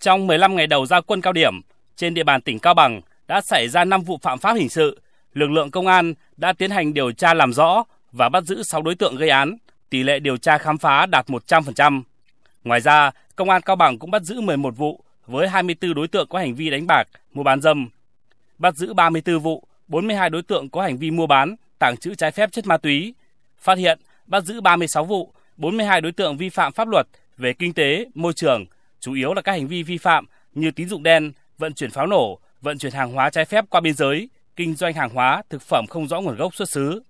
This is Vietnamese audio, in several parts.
Trong 15 ngày đầu ra quân cao điểm, trên địa bàn tỉnh Cao Bằng đã xảy ra 5 vụ phạm pháp hình sự. Lực lượng công an đã tiến hành điều tra làm rõ và bắt giữ 6 đối tượng gây án, tỷ lệ điều tra khám phá đạt 100%. Ngoài ra, Công an Cao Bằng cũng bắt giữ 11 vụ với 24 đối tượng có hành vi đánh bạc, mua bán dâm. Bắt giữ 34 vụ, 42 đối tượng có hành vi mua bán, tàng trữ trái phép chất ma túy. Phát hiện, bắt giữ 36 vụ, 42 đối tượng vi phạm pháp luật về kinh tế, môi trường, chủ yếu là các hành vi vi phạm như tín dụng đen, vận chuyển pháo nổ, vận chuyển hàng hóa trái phép qua biên giới, kinh doanh hàng hóa, thực phẩm không rõ nguồn gốc xuất xứ.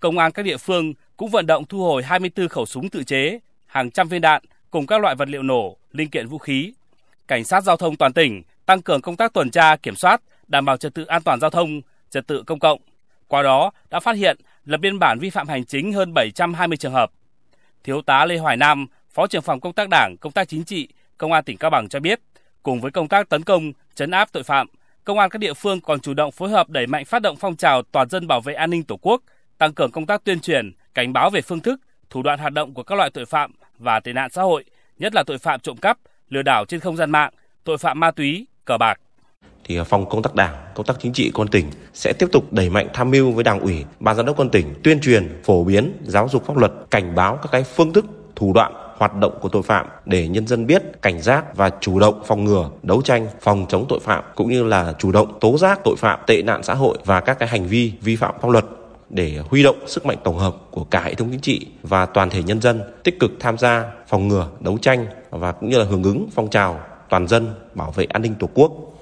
Công an các địa phương cũng vận động thu hồi 24 khẩu súng tự chế, hàng trăm viên đạn cùng các loại vật liệu nổ, linh kiện vũ khí. Cảnh sát giao thông toàn tỉnh tăng cường công tác tuần tra, kiểm soát, đảm bảo trật tự an toàn giao thông, trật tự công cộng. Qua đó đã phát hiện lập biên bản vi phạm hành chính hơn 720 trường hợp. Thiếu tá Lê Hoài Nam, Phó trưởng phòng công tác Đảng, công tác chính trị, Công an tỉnh Cao Bằng cho biết, cùng với công tác tấn công, chấn áp tội phạm, công an các địa phương còn chủ động phối hợp đẩy mạnh phát động phong trào toàn dân bảo vệ an ninh Tổ quốc, tăng cường công tác tuyên truyền, cảnh báo về phương thức, thủ đoạn hoạt động của các loại tội phạm và tệ nạn xã hội, nhất là tội phạm trộm cắp, lừa đảo trên không gian mạng, tội phạm ma túy, cờ bạc. Thì phòng công tác đảng, công tác chính trị quân tỉnh sẽ tiếp tục đẩy mạnh tham mưu với đảng ủy, ban giám đốc quân tỉnh tuyên truyền, phổ biến, giáo dục pháp luật, cảnh báo các cái phương thức, thủ đoạn hoạt động của tội phạm để nhân dân biết, cảnh giác và chủ động phòng ngừa, đấu tranh, phòng chống tội phạm cũng như là chủ động tố giác tội phạm, tệ nạn xã hội và các cái hành vi vi phạm pháp luật để huy động sức mạnh tổng hợp của cả hệ thống chính trị và toàn thể nhân dân tích cực tham gia phòng ngừa, đấu tranh và cũng như là hưởng ứng phong trào toàn dân bảo vệ an ninh tổ quốc.